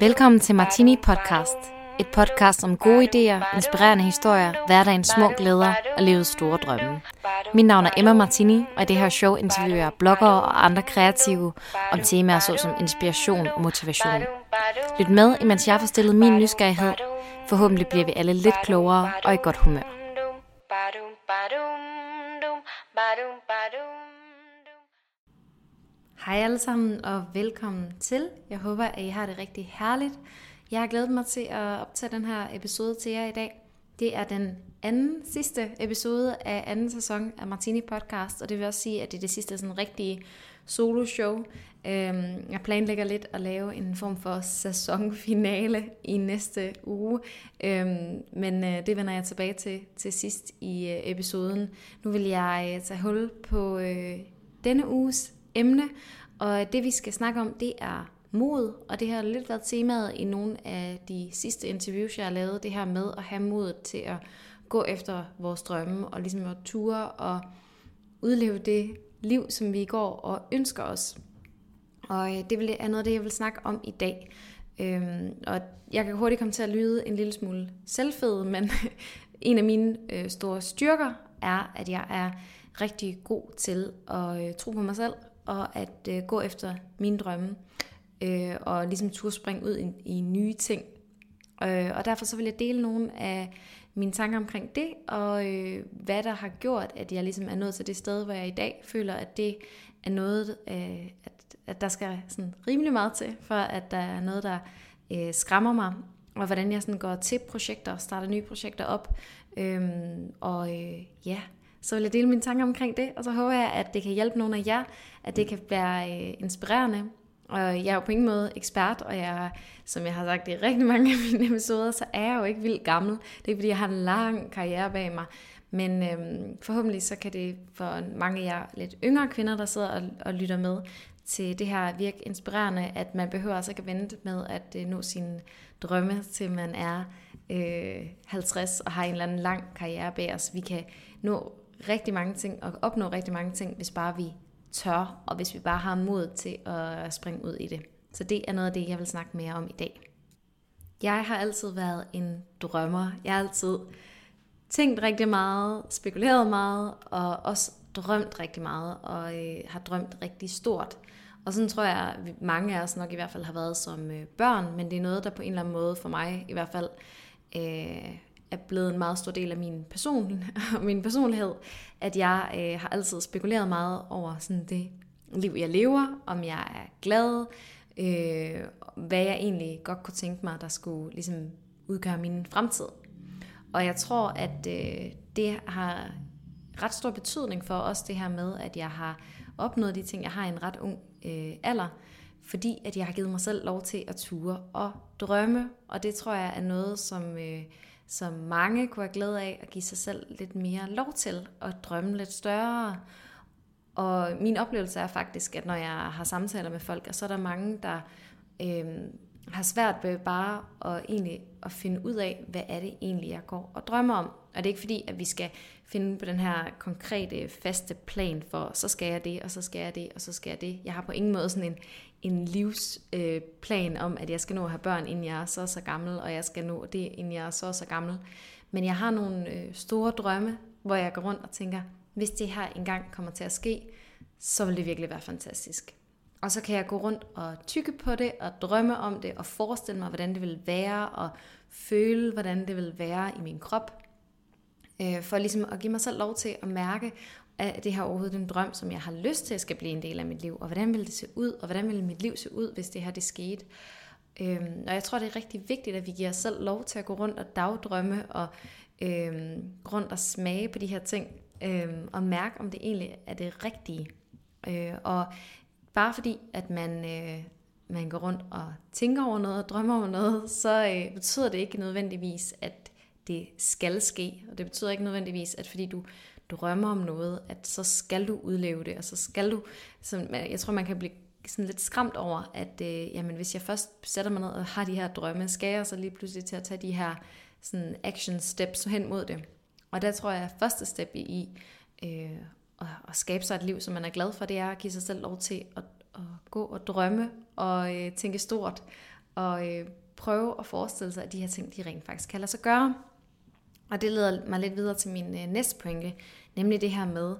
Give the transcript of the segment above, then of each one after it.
Velkommen til Martini Podcast. Et podcast om gode idéer, inspirerende historier, hverdagens små glæder og livets store drømme. Mit navn er Emma Martini, og i det her show interviewer jeg bloggere og andre kreative om temaer såsom inspiration og motivation. Lyt med, imens jeg får stillet min nysgerrighed. Forhåbentlig bliver vi alle lidt klogere og i godt humør. Hej alle sammen og velkommen til. Jeg håber, at I har det rigtig herligt. Jeg har glædet mig til at optage den her episode til jer i dag. Det er den anden sidste episode af anden sæson af Martini Podcast, og det vil også sige, at det er det sidste sådan rigtige solo-show. Øhm, jeg planlægger lidt at lave en form for sæsonfinale i næste uge, øhm, men øh, det vender jeg tilbage til til sidst i øh, episoden. Nu vil jeg øh, tage hul på denne uges emne, og det vi skal snakke om, det er mod, og det har lidt været temaet i nogle af de sidste interviews, jeg har lavet, det her med at have mod til at gå efter vores drømme, og ligesom at ture og udleve det liv, som vi går og ønsker os. Og øh, det er noget af det, jeg vil snakke om i dag. Øhm, og jeg kan hurtigt komme til at lyde en lille smule selvfed, men en af mine øh, store styrker er, at jeg er rigtig god til at øh, tro på mig selv, og at øh, gå efter mine drømme, øh, og ligesom turde springe ud i, i nye ting. Øh, og derfor så vil jeg dele nogle af mine tanker omkring det, og øh, hvad der har gjort, at jeg ligesom er nået til det sted, hvor jeg i dag. Føler, at det er noget, øh, at, at der skal sådan rimelig meget til, for at der er noget, der øh, skræmmer mig, og hvordan jeg sådan går til projekter, og starter nye projekter op, øh, og øh, ja, så vil jeg dele mine tanker omkring det, og så håber jeg, at det kan hjælpe nogle af jer, at det kan være øh, inspirerende. Og jeg er jo på ingen måde ekspert, og jeg, som jeg har sagt i rigtig mange af mine episoder, så er jeg jo ikke vildt gammel. Det er fordi, jeg har en lang karriere bag mig. Men øhm, forhåbentlig så kan det for mange af jer lidt yngre kvinder, der sidder og, og lytter med til det her virke inspirerende, at man behøver altså ikke at vente med at øh, nå sine drømme, til man er øh, 50 og har en eller anden lang karriere bag os. Vi kan nå rigtig mange ting og opnå rigtig mange ting, hvis bare vi tør, og hvis vi bare har mod til at springe ud i det. Så det er noget af det, jeg vil snakke mere om i dag. Jeg har altid været en drømmer. Jeg har altid tænkt rigtig meget, spekuleret meget, og også drømt rigtig meget, og øh, har drømt rigtig stort. Og sådan tror jeg, at mange af os nok i hvert fald har været som øh, børn, men det er noget, der på en eller anden måde for mig i hvert fald øh, er blevet en meget stor del af min person min personlighed, at jeg øh, har altid spekuleret meget over sådan det liv, jeg lever, om jeg er glad, øh, hvad jeg egentlig godt kunne tænke mig, der skulle ligesom udgøre min fremtid. Og jeg tror, at øh, det har ret stor betydning for os det her med, at jeg har opnået de ting, jeg har i en ret ung øh, alder, fordi at jeg har givet mig selv lov til at ture og drømme, og det tror jeg er noget, som øh, som mange kunne have glæde af at give sig selv lidt mere lov til at drømme lidt større. Og min oplevelse er faktisk, at når jeg har samtaler med folk, så er der mange, der øh, har svært ved bare at, egentlig at finde ud af, hvad er det egentlig, jeg går og drømmer om. Og det er ikke fordi, at vi skal finde på den her konkrete, faste plan for, så skal jeg det, og så skal jeg det, og så skal jeg det. Jeg har på ingen måde sådan en, en livsplan øh, om, at jeg skal nå at have børn, inden jeg er så så gammel, og jeg skal nå det, inden jeg er så så gammel. Men jeg har nogle øh, store drømme, hvor jeg går rundt og tænker, hvis det her engang kommer til at ske, så vil det virkelig være fantastisk. Og så kan jeg gå rundt og tykke på det, og drømme om det, og forestille mig, hvordan det vil være, og føle, hvordan det vil være i min krop. Øh, for ligesom at give mig selv lov til at mærke, at det her overhovedet en drøm, som jeg har lyst til at skal blive en del af mit liv, og hvordan vil det se ud, og hvordan vil mit liv se ud, hvis det her det skete. Øhm, og jeg tror, det er rigtig vigtigt, at vi giver os selv lov til at gå rundt og dagdrømme, og øhm, rundt og smage på de her ting, øhm, og mærke, om det egentlig er det rigtige. Øh, og bare fordi, at man, øh, man går rundt og tænker over noget og drømmer over noget, så øh, betyder det ikke nødvendigvis, at det skal ske. Og det betyder ikke nødvendigvis, at fordi du drømmer om noget, at så skal du udleve det, og så skal du, Så, jeg tror man kan blive sådan lidt skræmt over, at øh, jamen, hvis jeg først sætter mig ned og har de her drømme, skal jeg så lige pludselig til at tage de her sådan action steps hen mod det. Og der tror jeg, at første step i øh, at, at skabe sig et liv, som man er glad for, det er at give sig selv lov til at, at gå og drømme og øh, tænke stort og øh, prøve at forestille sig, at de her ting, de rent faktisk kan lade sig gøre. Og det leder mig lidt videre til min øh, næste pointe, nemlig det her med,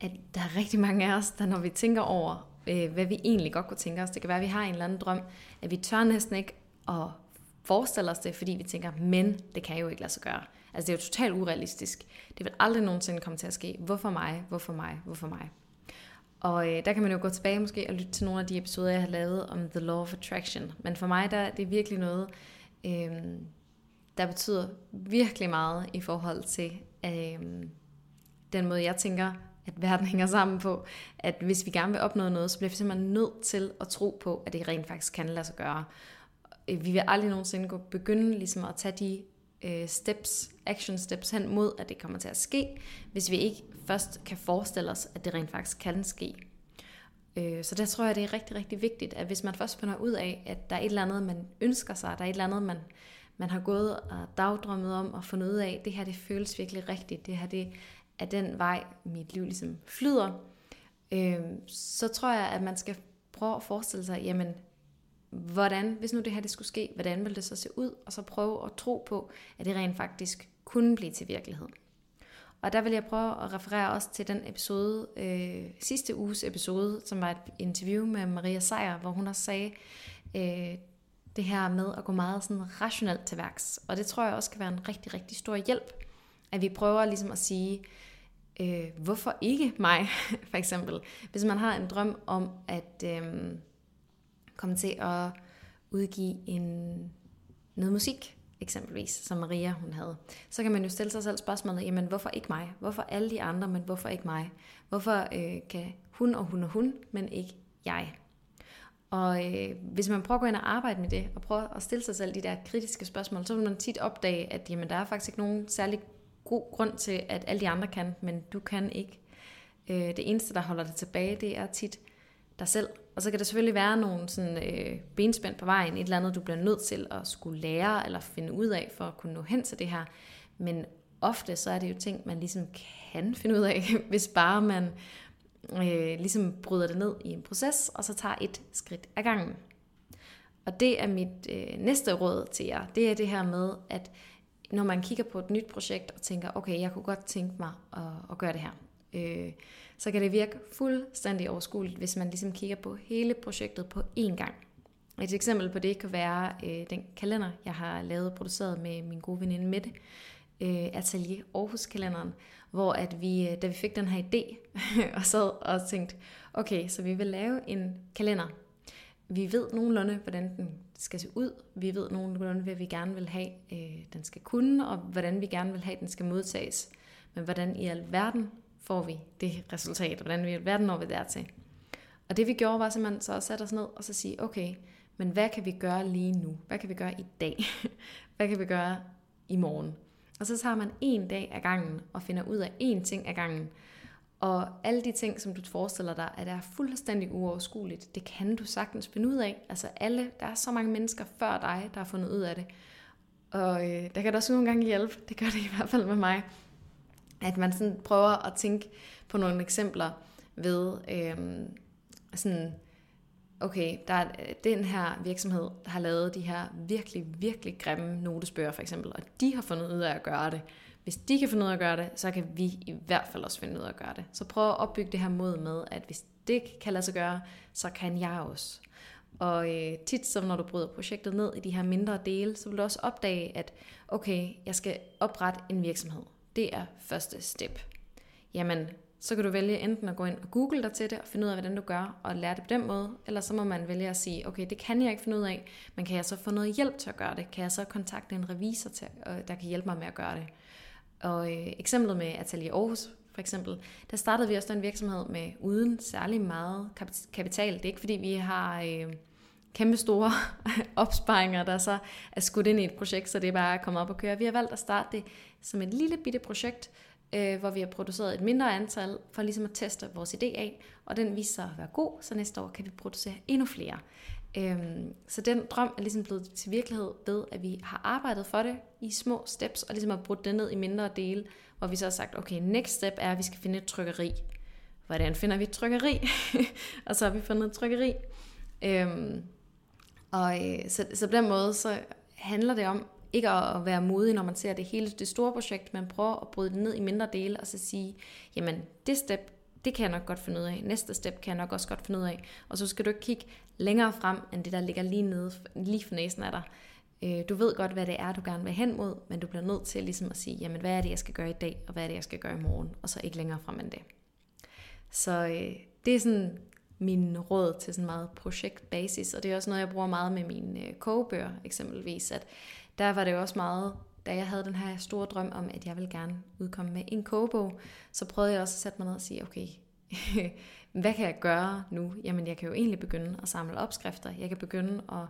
at der er rigtig mange af os, der når vi tænker over, øh, hvad vi egentlig godt kunne tænke os, det kan være, at vi har en eller anden drøm, at vi tør næsten ikke at forestille os det, fordi vi tænker, men det kan jo ikke lade sig gøre. Altså det er jo totalt urealistisk. Det vil aldrig nogensinde komme til at ske. Hvorfor mig? Hvorfor mig? Hvorfor mig? Og øh, der kan man jo gå tilbage måske og lytte til nogle af de episoder, jeg har lavet om The Law of Attraction. Men for mig, der det er virkelig noget, øh, der betyder virkelig meget i forhold til øh, den måde, jeg tænker, at verden hænger sammen på. At hvis vi gerne vil opnå noget, så bliver vi simpelthen nødt til at tro på, at det rent faktisk kan lade sig gøre. Øh, vi vil aldrig nogensinde gå begynde ligesom at tage de øh, steps, action steps hen mod, at det kommer til at ske, hvis vi ikke først kan forestille os, at det rent faktisk kan ske. Øh, så der tror jeg, det er rigtig, rigtig vigtigt, at hvis man først finder ud af, at der er et eller andet, man ønsker sig, der er et eller andet, man, man har gået og dagdrømmet om og fundet ud af, det her, det føles virkelig rigtigt, det her, det er den vej, mit liv ligesom flyder, øh, så tror jeg, at man skal prøve at forestille sig, jamen, hvordan, hvis nu det her det skulle ske, hvordan ville det så se ud, og så prøve at tro på, at det rent faktisk kunne blive til virkelighed. Og der vil jeg prøve at referere også til den episode, øh, sidste uges episode, som var et interview med Maria Sejer, hvor hun også sagde øh, det her med at gå meget sådan rationelt til værks. Og det tror jeg også kan være en rigtig, rigtig stor hjælp, at vi prøver ligesom at sige, øh, hvorfor ikke mig, for eksempel. Hvis man har en drøm om at øh, komme til at udgive en, noget musik, eksempelvis, som Maria hun havde, så kan man jo stille sig selv spørgsmålet, jamen hvorfor ikke mig? Hvorfor alle de andre, men hvorfor ikke mig? Hvorfor øh, kan hun og hun og hun, men ikke jeg? Og øh, hvis man prøver at gå ind og arbejde med det, og prøver at stille sig selv de der kritiske spørgsmål, så vil man tit opdage, at jamen, der er faktisk ikke nogen særlig god grund til, at alle de andre kan, men du kan ikke. Øh, det eneste, der holder dig tilbage, det er tit dig selv. Og så kan der selvfølgelig være nogle sådan, øh, benspænd på vejen, et eller andet, du bliver nødt til at skulle lære eller finde ud af for at kunne nå hen til det her. Men ofte så er det jo ting, man ligesom kan finde ud af, hvis bare man øh, ligesom bryder det ned i en proces, og så tager et skridt ad gangen. Og det er mit øh, næste råd til jer. Det er det her med, at når man kigger på et nyt projekt og tænker, okay, jeg kunne godt tænke mig at, at gøre det her. Øh, så kan det virke fuldstændig overskueligt, hvis man ligesom kigger på hele projektet på én gang. Et eksempel på det kan være øh, den kalender, jeg har lavet og produceret med min gode veninde Mette, øh, Atelier Aarhus-kalenderen, hvor at vi, øh, da vi fik den her idé, og sad og tænkte, okay, så vi vil lave en kalender. Vi ved nogenlunde, hvordan den skal se ud. Vi ved nogenlunde, hvad vi gerne vil have, øh, den skal kunne, og hvordan vi gerne vil have, den skal modtages. Men hvordan i alverden får vi det resultat, hvordan vi, verden når vi dertil. Og det vi gjorde var simpelthen så at sætte os ned og så sige, okay, men hvad kan vi gøre lige nu? Hvad kan vi gøre i dag? hvad kan vi gøre i morgen? Og så tager man en dag ad gangen og finder ud af én ting ad gangen. Og alle de ting, som du forestiller dig, at er fuldstændig uoverskueligt, det kan du sagtens finde ud af. Altså alle, der er så mange mennesker før dig, der har fundet ud af det. Og øh, der kan det også nogle gange hjælpe, det gør det i hvert fald med mig, at man sådan prøver at tænke på nogle eksempler ved øh, sådan, okay, der er den her virksomhed, der har lavet de her virkelig, virkelig grimme notesbøger for eksempel, og de har fundet ud af at gøre det. Hvis de kan finde ud af at gøre det, så kan vi i hvert fald også finde ud af at gøre det. Så prøv at opbygge det her mod med, at hvis det kan lade sig gøre, så kan jeg også. Og øh, tit, så når du bryder projektet ned i de her mindre dele, så vil du også opdage, at okay, jeg skal oprette en virksomhed. Det er første step. Jamen, så kan du vælge enten at gå ind og google dig til det og finde ud af, hvordan du gør, og lære det på den måde, eller så må man vælge at sige, okay, det kan jeg ikke finde ud af, men kan jeg så få noget hjælp til at gøre det? Kan jeg så kontakte en revisor, til, der kan hjælpe mig med at gøre det? Og øh, eksemplet med Atelier Aarhus, for eksempel, der startede vi også den virksomhed med uden særlig meget kapital. Det er ikke fordi, vi har øh, kæmpe store opsparinger, der så er skudt ind i et projekt, så det er bare kommet op og køre. Vi har valgt at starte det som et lille bitte projekt, øh, hvor vi har produceret et mindre antal, for ligesom at teste vores idé af, og den viser sig at være god, så næste år kan vi producere endnu flere. Øhm, så den drøm er ligesom blevet til virkelighed ved, at vi har arbejdet for det i små steps, og ligesom har brudt det ned i mindre dele, hvor vi så har sagt, okay, next step er, at vi skal finde et trykkeri. hvordan finder vi et trykkeri? og så har vi fundet et trykkeri. Øhm, og øh, så, så på den måde, så handler det om ikke at være modig, når man ser det hele det store projekt, men prøver at bryde det ned i mindre dele, og så sige, jamen det step, det kan jeg nok godt finde ud af. Næste step kan jeg nok også godt finde ud af. Og så skal du ikke kigge længere frem, end det der ligger lige nede, lige for næsen af dig. Øh, du ved godt, hvad det er, du gerne vil hen mod, men du bliver nødt til ligesom at sige, jamen hvad er det, jeg skal gøre i dag, og hvad er det, jeg skal gøre i morgen, og så ikke længere frem end det. Så øh, det er sådan min råd til sådan meget projektbasis, og det er også noget, jeg bruger meget med mine øh, kogebøger eksempelvis, at der var det jo også meget, da jeg havde den her store drøm om, at jeg ville gerne udkomme med en kogebog, så prøvede jeg også at sætte mig ned og sige, okay, hvad kan jeg gøre nu? Jamen, jeg kan jo egentlig begynde at samle opskrifter. Jeg kan begynde at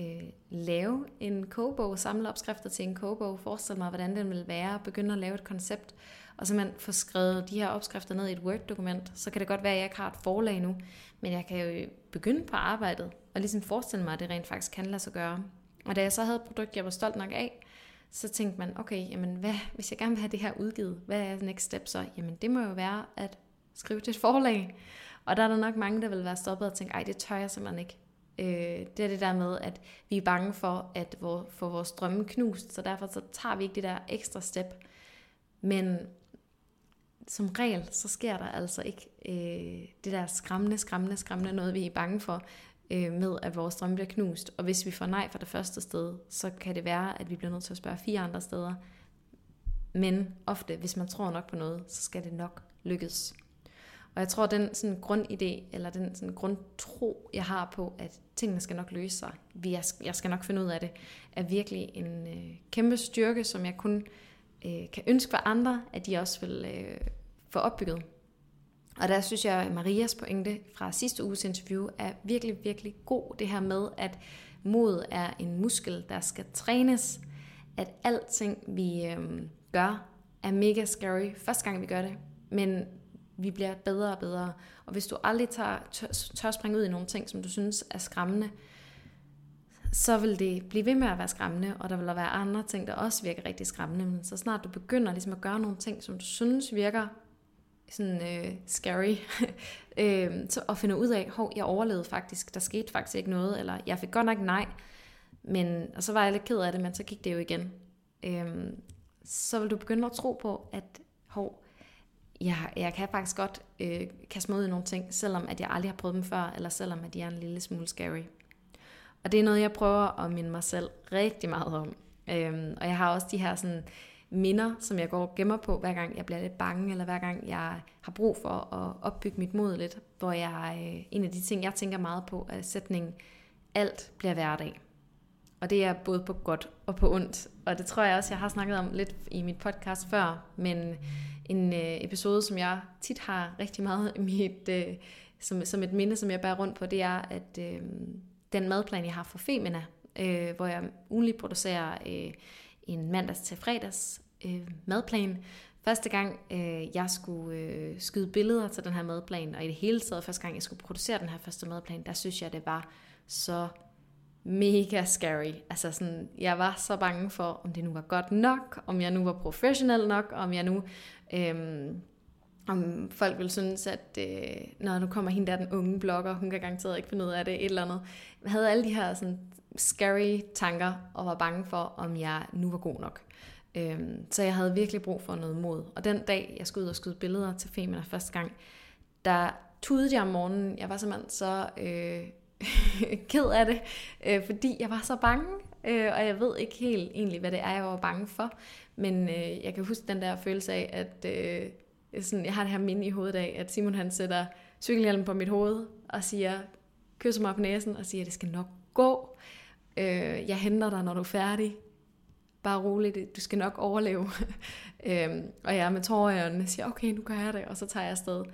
øh, lave en kogebog, samle opskrifter til en kogebog, forestille mig, hvordan den vil være, begynde at lave et koncept, og så man får skrevet de her opskrifter ned i et Word-dokument, så kan det godt være, at jeg ikke har et forlag nu, men jeg kan jo begynde på arbejdet, og ligesom forestille mig, at det rent faktisk kan lade sig gøre. Og da jeg så havde et produkt, jeg var stolt nok af, så tænkte man, okay, jamen hvad, hvis jeg gerne vil have det her udgivet, hvad er next step så? Jamen det må jo være at skrive til et forlag. Og der er der nok mange, der vil være stoppet og tænke, ej, det tør jeg simpelthen ikke. Øh, det er det der med, at vi er bange for at få vores drømme knust, så derfor så tager vi ikke det der ekstra step. Men som regel, så sker der altså ikke øh, det der skræmmende, skræmmende, skræmmende noget, vi er bange for, øh, med at vores drømme bliver knust. Og hvis vi får nej fra det første sted, så kan det være, at vi bliver nødt til at spørge fire andre steder. Men ofte, hvis man tror nok på noget, så skal det nok lykkes. Og jeg tror, den sådan grundidé, eller den sådan grundtro, jeg har på, at tingene skal nok løse sig, jeg skal nok finde ud af det, er virkelig en øh, kæmpe styrke, som jeg kun øh, kan ønske for andre, at de også vil øh, få opbygget. Og der synes jeg, at Marias pointe fra sidste uges interview er virkelig, virkelig god. Det her med, at mod er en muskel, der skal trænes. At alting, vi øh, gør, er mega scary første gang, vi gør det. Men vi bliver bedre og bedre. Og hvis du aldrig tager, tør, tør springe ud i nogle ting, som du synes er skræmmende, så vil det blive ved med at være skræmmende, og der vil der være andre ting, der også virker rigtig skræmmende. Men så snart du begynder ligesom at gøre nogle ting, som du synes virker sådan øh, scary, øh, så at finde ud af, hov, jeg overlevede faktisk, der skete faktisk ikke noget, eller jeg fik godt nok nej, men, og så var jeg lidt ked af det, men så gik det jo igen. Øh, så vil du begynde at tro på, at hov, jeg, jeg kan faktisk godt øh, kaste mig ud i nogle ting, selvom at jeg aldrig har prøvet dem før, eller selvom at de er en lille smule scary. Og det er noget, jeg prøver at minde mig selv rigtig meget om. Øhm, og jeg har også de her sådan, minder, som jeg går og gemmer på, hver gang jeg bliver lidt bange, eller hver gang jeg har brug for at opbygge mit mod lidt, hvor jeg, øh, en af de ting, jeg tænker meget på, er sætningen, alt bliver hverdag. Og det er både på godt og på ondt. Og det tror jeg også, jeg har snakket om lidt i mit podcast før, men en øh, episode, som jeg tit har rigtig meget i mit, øh, som, som et minde, som jeg bærer rundt på, det er, at øh, den madplan, jeg har for Femina, øh, hvor jeg ugenligt producerer øh, en mandags til fredags øh, madplan. Første gang øh, jeg skulle øh, skyde billeder til den her madplan, og i det hele taget første gang jeg skulle producere den her første madplan, der synes jeg, det var så mega scary. Altså sådan, jeg var så bange for, om det nu var godt nok, om jeg nu var professionel nok, om jeg nu... Øhm, om folk vil synes, at øh, når nu kommer hende der, den unge blogger, hun kan garanteret ikke finde ud af det, et eller andet. Jeg havde alle de her sådan, scary tanker, og var bange for, om jeg nu var god nok. Øhm, så jeg havde virkelig brug for noget mod. Og den dag, jeg skulle ud og skyde billeder til Femina første gang, der tudede jeg om morgenen. Jeg var simpelthen så øh, ked af det, øh, fordi jeg var så bange. Øh, og jeg ved ikke helt egentlig, hvad det er, jeg var bange for. Men øh, jeg kan huske den der følelse af, at øh, sådan, jeg har det her minde i hovedet af, at Simon han sætter cykelhjelmen på mit hoved og siger, kysser mig på næsen og siger, at det skal nok gå. Øh, jeg henter dig, når du er færdig. Bare roligt, du skal nok overleve. øh, og jeg med tårer i øjnene siger, okay, nu gør jeg det, og så tager jeg afsted.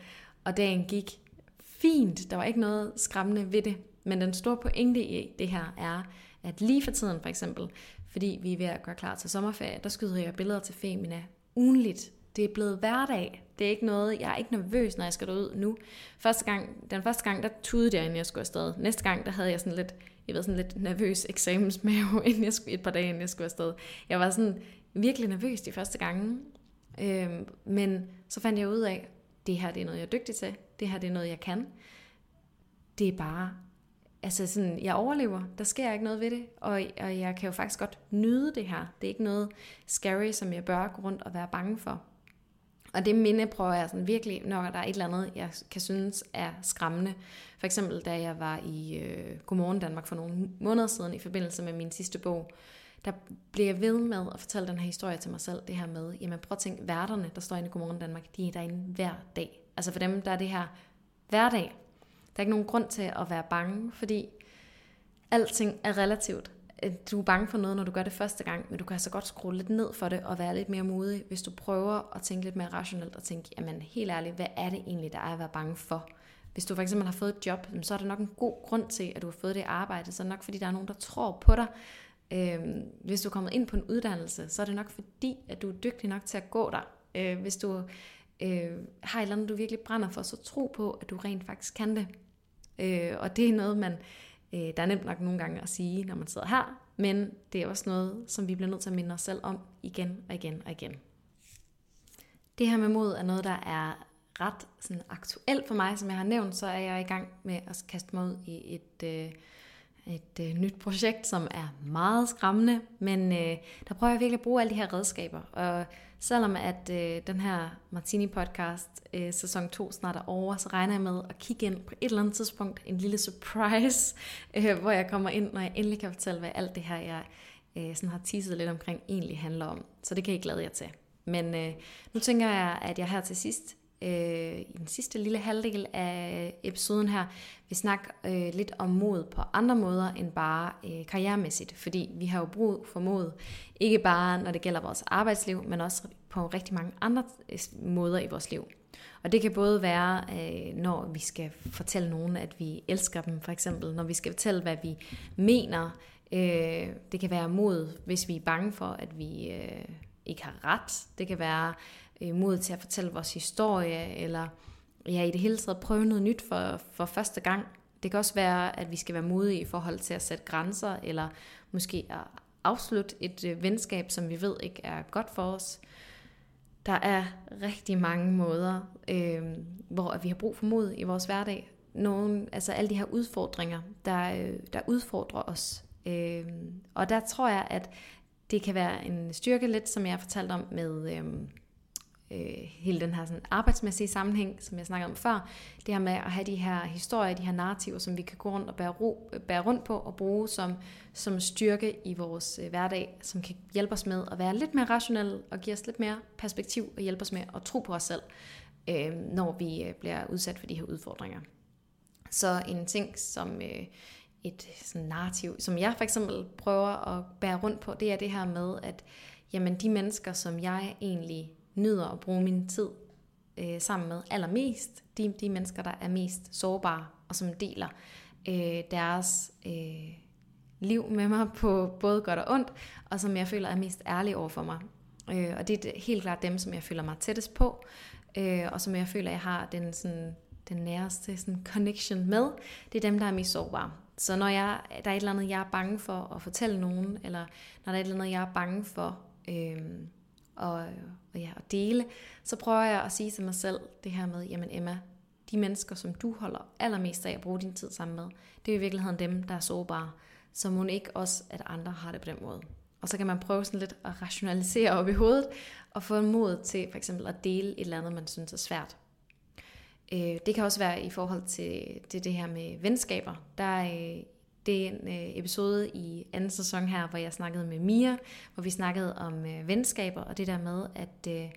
Og dagen gik fint. Der var ikke noget skræmmende ved det. Men den store pointe i det her er, at lige for tiden for eksempel, fordi vi er ved at gøre klar til sommerferie, der skyder jeg billeder til Femina ugenligt. Det er blevet hverdag. Det er ikke noget, jeg er ikke nervøs, når jeg skal ud nu. Første gang, den første gang, der tudede jeg, inden jeg skulle afsted. Næste gang, der havde jeg sådan lidt, jeg ved, sådan lidt nervøs eksamensmave, inden jeg skulle, et par dage, inden jeg skulle afsted. Jeg var sådan virkelig nervøs de første gange. Øhm, men så fandt jeg ud af, det her det er noget, jeg er dygtig til, det her det er noget, jeg kan. Det er bare, altså sådan, jeg overlever, der sker ikke noget ved det, og, og jeg kan jo faktisk godt nyde det her. Det er ikke noget scary, som jeg bør gå rundt og være bange for. Og det minde prøver jeg sådan virkelig, når der er et eller andet, jeg kan synes er skræmmende. For eksempel da jeg var i øh, Godmorgen Danmark for nogle måneder siden i forbindelse med min sidste bog, der blev jeg ved med at fortælle den her historie til mig selv, det her med, jamen prøv at tænke, værterne, der står inde i Godmorgen Danmark, de er derinde hver dag. Altså for dem, der er det her hverdag. Der er ikke nogen grund til at være bange, fordi alting er relativt. Øh, du er bange for noget, når du gør det første gang, men du kan altså godt skrue lidt ned for det og være lidt mere modig, hvis du prøver at tænke lidt mere rationelt og tænke, jamen helt ærligt, hvad er det egentlig, der er at være bange for? Hvis du for eksempel har fået et job, så er der nok en god grund til, at du har fået det arbejde. Så er det nok, fordi der er nogen, der tror på dig. Øhm, hvis du er kommet ind på en uddannelse, så er det nok fordi, at du er dygtig nok til at gå der. Øh, hvis du øh, har et eller andet, du virkelig brænder for, så tro på, at du rent faktisk kan det. Øh, og det er noget, man, øh, der er nemt nok nogle gange at sige, når man sidder her, men det er også noget, som vi bliver nødt til at minde os selv om igen og igen og igen. Det her med mod er noget, der er ret sådan aktuelt for mig. Som jeg har nævnt, så er jeg i gang med at kaste mig ud i et, øh, et øh, nyt projekt, som er meget skræmmende, men øh, der prøver jeg virkelig at bruge alle de her redskaber. Og selvom at øh, den her Martini podcast øh, sæson 2 snart er over, så regner jeg med at kigge ind på et eller andet tidspunkt, en lille surprise, øh, hvor jeg kommer ind, når jeg endelig kan fortælle, hvad alt det her, jeg øh, sådan har teaset lidt omkring, egentlig handler om. Så det kan jeg glæde jer til. Men øh, nu tænker jeg, at jeg her til sidst øh, i den sidste lille halvdel af episoden her vil snakke øh, lidt om mod på andre måder end bare øh, karrieremæssigt. Fordi vi har jo brug for mod, ikke bare når det gælder vores arbejdsliv, men også på rigtig mange andre øh, måder i vores liv. Og det kan både være, øh, når vi skal fortælle nogen, at vi elsker dem, for eksempel, når vi skal fortælle, hvad vi mener. Øh, det kan være mod, hvis vi er bange for, at vi øh, ikke har ret. Det kan være øh, mod til at fortælle vores historie, eller ja, i det hele taget prøve noget nyt for, for første gang. Det kan også være, at vi skal være modige i forhold til at sætte grænser, eller måske at afslutte et øh, venskab, som vi ved ikke er godt for os. Der er rigtig mange måder, øh, hvor vi har brug for mod i vores hverdag. Nogle, altså alle de her udfordringer, der, øh, der udfordrer os. Øh, og der tror jeg, at det kan være en styrke lidt, som jeg har fortalt om med... Øh, øh, hele den her sådan arbejdsmæssige sammenhæng, som jeg snakkede om før. Det her med at have de her historier, de her narrativer, som vi kan gå rundt og bære, ro, bære rundt på og bruge som, som styrke i vores øh, hverdag, som kan hjælpe os med at være lidt mere rationelle og give os lidt mere perspektiv og hjælpe os med at tro på os selv, øh, når vi øh, bliver udsat for de her udfordringer. Så en ting som... Øh, et sådan narrativ, som jeg for eksempel prøver at bære rundt på, det er det her med, at jamen, de mennesker, som jeg egentlig nyder at bruge min tid øh, sammen med allermest. De, de mennesker, der er mest sårbare og som deler øh, deres øh, liv med mig på både godt og ondt, og som jeg føler er mest ærlige over for mig. Øh, og det er helt klart dem, som jeg føler mig tættest på, øh, og som jeg føler, jeg har den, sådan, den næreste sådan, connection med. Det er dem, der er mest sårbare. Så når jeg, der er et eller andet, jeg er bange for at fortælle nogen, eller når der er et eller andet, jeg er bange for... Øh, og, og, ja, og dele, så prøver jeg at sige til mig selv det her med, jamen Emma, de mennesker, som du holder allermest af at bruge din tid sammen med, det er i virkeligheden dem, der er sårbare. Så må ikke også, at andre har det på den måde. Og så kan man prøve sådan lidt at rationalisere op i hovedet, og få mod til for eksempel at dele et eller andet, man synes er svært. Øh, det kan også være i forhold til det, det her med venskaber. Der øh, det er en øh, episode i anden sæson her, hvor jeg snakkede med Mia, hvor vi snakkede om øh, venskaber, og det der med, at øh,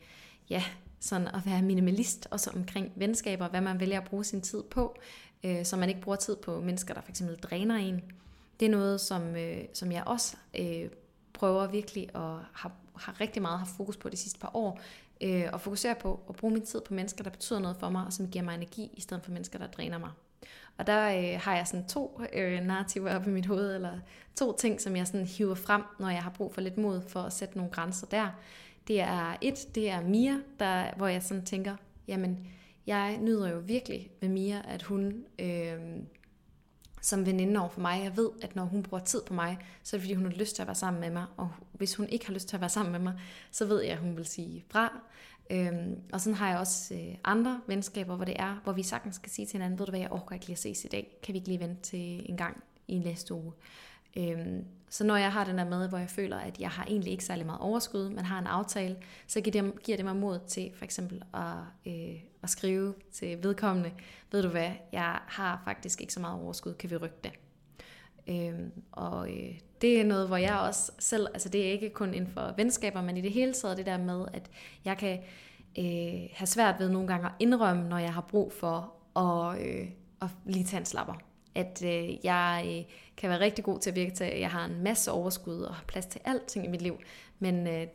ja, sådan at være minimalist, også omkring venskaber, hvad man vælger at bruge sin tid på, øh, så man ikke bruger tid på mennesker, der fx dræner en. Det er noget, som, øh, som jeg også øh, prøver virkelig at have, har rigtig meget haft fokus på de sidste par år, øh, og fokusere på at bruge min tid på mennesker, der betyder noget for mig, og som giver mig energi, i stedet for mennesker, der dræner mig. Og der øh, har jeg sådan to øh, narrativer op i mit hoved, eller to ting, som jeg sådan hiver frem, når jeg har brug for lidt mod for at sætte nogle grænser der. Det er et, det er Mia, der, hvor jeg sådan tænker, jamen, jeg nyder jo virkelig ved Mia, at hun øh, som veninde over for mig, jeg ved, at når hun bruger tid på mig, så er det fordi, hun har lyst til at være sammen med mig, og hvis hun ikke har lyst til at være sammen med mig, så ved jeg, at hun vil sige fra. Øhm, og sådan har jeg også øh, andre venskaber, hvor det er, hvor vi sagtens skal sige til hinanden, ved du hvad, jeg overgår ikke lige at ses i dag, kan vi ikke lige vente til en gang i næste uge. Øhm, så når jeg har den der med, hvor jeg føler, at jeg har egentlig ikke særlig meget overskud, men har en aftale, så giver det, giver det mig mod til for eksempel at, øh, at skrive til vedkommende, ved du hvad, jeg har faktisk ikke så meget overskud, kan vi rykke det? Øhm, og øh, det er noget, hvor jeg også selv, altså det er ikke kun inden for venskaber, men i det hele taget det der med, at jeg kan øh, have svært ved nogle gange at indrømme, når jeg har brug for at, øh, at lige tage en slapper. At øh, jeg øh, kan være rigtig god til at virke til, at jeg har en masse overskud og har plads til alting i mit liv. Men, øh,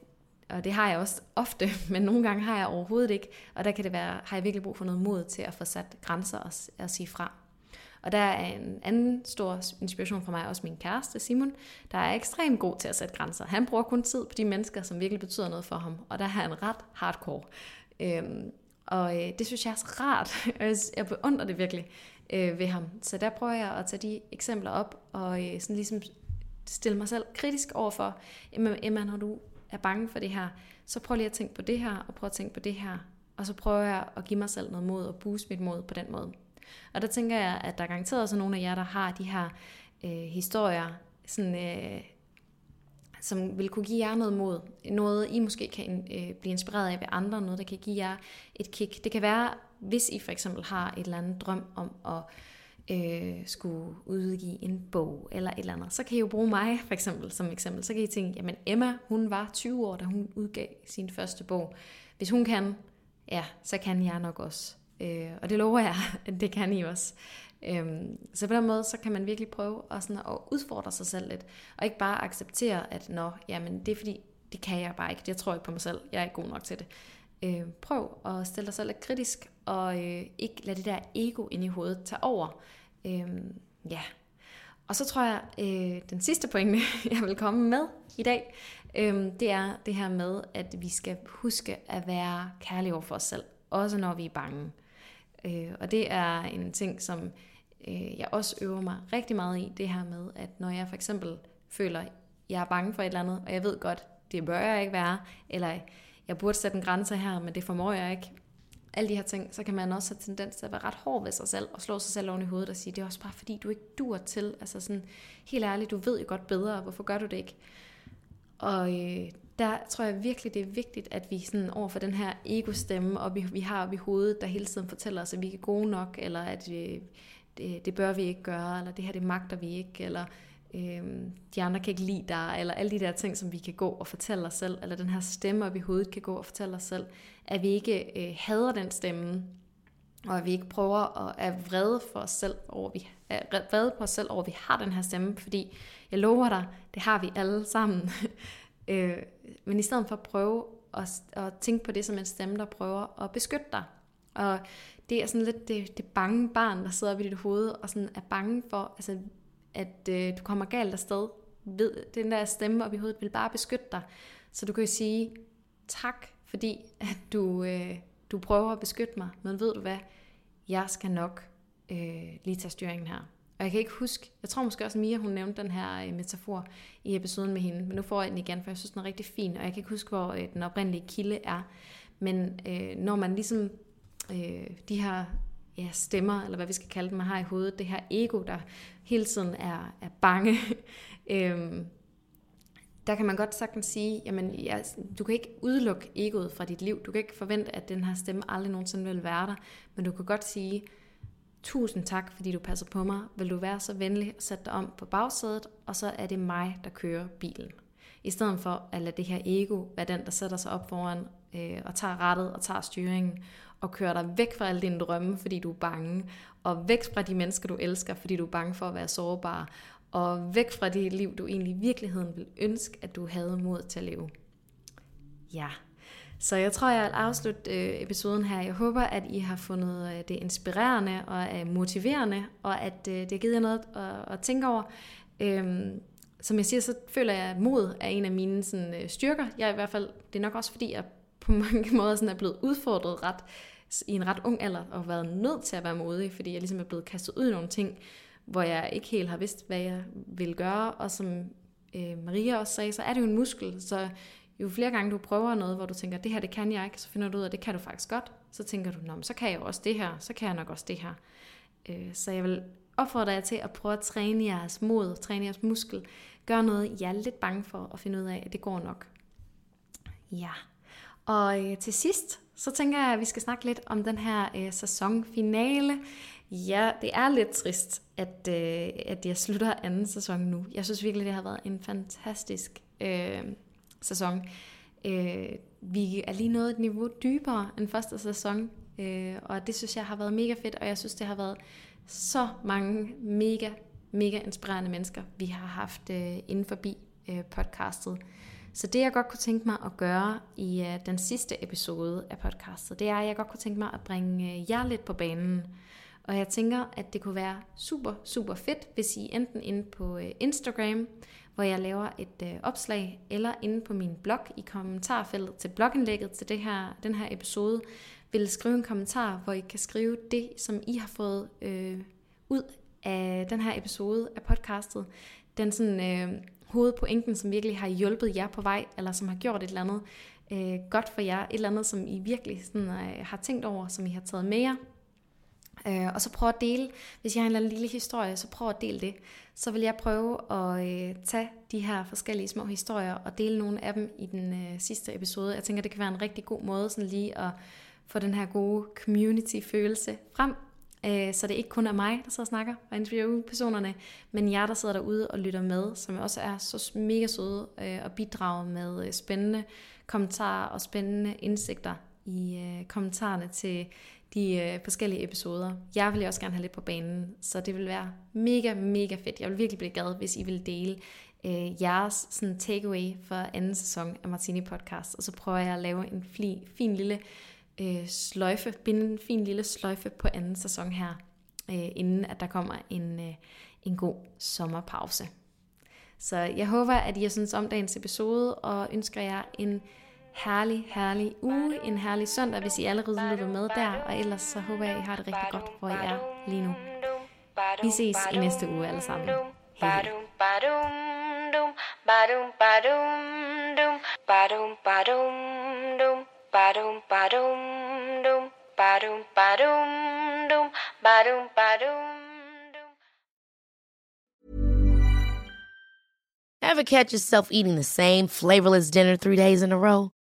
og det har jeg også ofte, men nogle gange har jeg overhovedet ikke. Og der kan det være, har jeg virkelig brug for noget mod til at få sat grænser og, og sige fra. Og der er en anden stor inspiration for mig, også min kæreste Simon, der er ekstremt god til at sætte grænser. Han bruger kun tid på de mennesker, som virkelig betyder noget for ham, og der er han ret hardcore. Øhm, og øh, det synes jeg er så rart, og jeg beundrer det virkelig øh, ved ham. Så der prøver jeg at tage de eksempler op, og øh, sådan ligesom stille mig selv kritisk over for, Emma, når du er bange for det her, så prøv lige at tænke på det her, og prøv at tænke på det her, og så prøver jeg at give mig selv noget mod, og booste mit mod på den måde. Og der tænker jeg, at der er garanteret også nogle af jer, der har de her øh, historier, sådan, øh, som vil kunne give jer noget mod. Noget, I måske kan øh, blive inspireret af ved andre, noget, der kan give jer et kick. Det kan være, hvis I for eksempel har et eller andet drøm om at øh, skulle udgive en bog eller et eller andet, så kan I jo bruge mig for eksempel som eksempel. Så kan I tænke, jamen Emma, hun var 20 år, da hun udgav sin første bog. Hvis hun kan, ja, så kan jeg nok også. Øh, og det lover jeg, at det kan I også. Øhm, så på den måde, så kan man virkelig prøve at, sådan at udfordre sig selv lidt, og ikke bare acceptere, at nå, jamen det er fordi, det kan jeg bare ikke, jeg tror ikke på mig selv, jeg er ikke god nok til det. Øh, prøv at stille dig selv lidt kritisk, og øh, ikke lade det der ego ind i hovedet tage over. Øh, ja. Og så tror jeg, øh, den sidste pointe, jeg vil komme med i dag, øh, det er det her med, at vi skal huske at være kærlige over for os selv, også når vi er bange. Øh, Øh, og det er en ting, som øh, jeg også øver mig rigtig meget i, det her med, at når jeg for eksempel føler, jeg er bange for et eller andet, og jeg ved godt, det bør jeg ikke være, eller jeg burde sætte en grænse her, men det formår jeg ikke. Alle de her ting, så kan man også have tendens til at være ret hård ved sig selv, og slå sig selv oven i hovedet og sige, det er også bare fordi, du ikke dur til. Altså sådan, helt ærligt, du ved jo godt bedre, hvorfor gør du det ikke? Og øh, der tror jeg virkelig, det er vigtigt, at vi sådan over for den her ego-stemme, og vi, vi har op i hovedet, der hele tiden fortæller os, at vi er gode nok, eller at vi, det, det bør vi ikke gøre, eller det her, det magter vi ikke, eller øh, de andre kan ikke lide dig, eller alle de der ting, som vi kan gå og fortælle os selv, eller den her stemme op i hovedet kan gå og fortælle os selv, at vi ikke øh, hader den stemme, og at vi ikke prøver at er vrede for os selv over, vi er vrede på os selv over, at vi har den her stemme, fordi jeg lover dig, det har vi alle sammen. øh, men i stedet for at prøve at, at tænke på det som en stemme, der prøver at beskytte dig. Og det er sådan lidt det, det bange barn, der sidder ved dit hoved og sådan er bange for, altså, at øh, du kommer galt afsted. Ved, den der stemme op i hovedet vil bare beskytte dig. Så du kan jo sige tak, fordi at du, øh, du prøver at beskytte mig. Men ved du hvad? Jeg skal nok øh, lige tage styringen her. Og jeg kan ikke huske, jeg tror måske også Mia, hun nævnte den her øh, metafor i episoden med hende, men nu får jeg den igen, for jeg synes, den er rigtig fin, og jeg kan ikke huske, hvor øh, den oprindelige kilde er. Men øh, når man ligesom øh, de her ja, stemmer, eller hvad vi skal kalde dem, man har i hovedet, det her ego, der hele tiden er, er bange, øh, der kan man godt sagtens sige, jamen ja, du kan ikke udelukke egoet fra dit liv. Du kan ikke forvente, at den her stemme aldrig nogensinde vil være der. Men du kan godt sige, tusind tak, fordi du passer på mig. Vil du være så venlig at sætte dig om på bagsædet, og så er det mig, der kører bilen. I stedet for at lade det her ego være den, der sætter sig op foran øh, og tager rettet og tager styringen og kører dig væk fra alle dine drømme, fordi du er bange, og væk fra de mennesker, du elsker, fordi du er bange for at være sårbar, og væk fra det liv, du egentlig i virkeligheden vil ønske, at du havde mod til at leve. Ja, så jeg tror, jeg vil afslutte øh, episoden her. Jeg håber, at I har fundet øh, det inspirerende og øh, motiverende, og at øh, det har givet jer noget at, at tænke over. Øhm, som jeg siger, så føler jeg, at mod er en af mine sådan, øh, styrker. Jeg er i hvert fald, det er nok også fordi, jeg på mange måder sådan er blevet udfordret ret i en ret ung alder, og været nødt til at være modig, fordi jeg ligesom er blevet kastet ud i nogle ting, hvor jeg ikke helt har vidst, hvad jeg vil gøre, og som øh, Maria også sagde, så er det jo en muskel, så jo flere gange du prøver noget, hvor du tænker, det her det kan jeg ikke, så finder du ud af, det kan du faktisk godt. Så tænker du, Nå, så kan jeg jo også det her, så kan jeg nok også det her. Øh, så jeg vil opfordre jer til at prøve at træne jeres mod, træne jeres muskel. Gør noget, jeg er lidt bange for at finde ud af, at det går nok. Ja. Og øh, til sidst, så tænker jeg, at vi skal snakke lidt om den her øh, sæsonfinale. Ja, det er lidt trist, at, øh, at jeg slutter anden sæson nu. Jeg synes virkelig, det har været en fantastisk øh, sæson. Øh, vi er lige nået et niveau dybere end første sæson, øh, og det synes jeg har været mega fedt, og jeg synes, det har været så mange mega, mega inspirerende mennesker, vi har haft øh, inden forbi øh, podcastet. Så det jeg godt kunne tænke mig at gøre i øh, den sidste episode af podcastet, det er, at jeg godt kunne tænke mig at bringe øh, jer lidt på banen. Og jeg tænker, at det kunne være super, super fedt, hvis I enten inde på øh, Instagram, hvor jeg laver et øh, opslag, eller inde på min blog i kommentarfeltet til blogindlægget til det her, den her episode, vil skrive en kommentar, hvor I kan skrive det, som I har fået øh, ud af den her episode af podcastet. Den sådan... øh, hovedpointen, som virkelig har hjulpet jer på vej, eller som har gjort et eller andet øh, godt for jer, et eller andet, som I virkelig sådan, øh, har tænkt over, som I har taget med jer. Øh, og så prøv at dele, hvis jeg har en eller anden lille historie, så prøv at dele det. Så vil jeg prøve at øh, tage de her forskellige små historier og dele nogle af dem i den øh, sidste episode. Jeg tænker, det kan være en rigtig god måde sådan lige at få den her gode community-følelse frem øh, så det ikke kun er mig, der sidder og snakker og interviewer personerne, men jer, der sidder derude og lytter med, som også er så mega søde øh, og bidrager med øh, spændende kommentarer og spændende indsigter i øh, kommentarerne til de øh, forskellige episoder. Jeg vil også gerne have lidt på banen, så det vil være mega, mega fedt. Jeg vil virkelig blive glad, hvis I vil dele øh, jeres sådan, takeaway for anden sæson af Martini Podcast, og så prøver jeg at lave en fli, fin lille øh, sløjfe, binde en fin lille sløjfe på anden sæson her, øh, inden at der kommer en, øh, en god sommerpause. Så jeg håber, at I har synes om dagens episode, og ønsker jer en herlig, herlig uge, en herlig søndag, hvis I allerede lytter med der, og ellers så håber jeg, I har det rigtig godt, hvor I er lige nu. Vi ses i næste uge alle sammen. Ever catch yourself eating the same flavorless dinner three days in a row?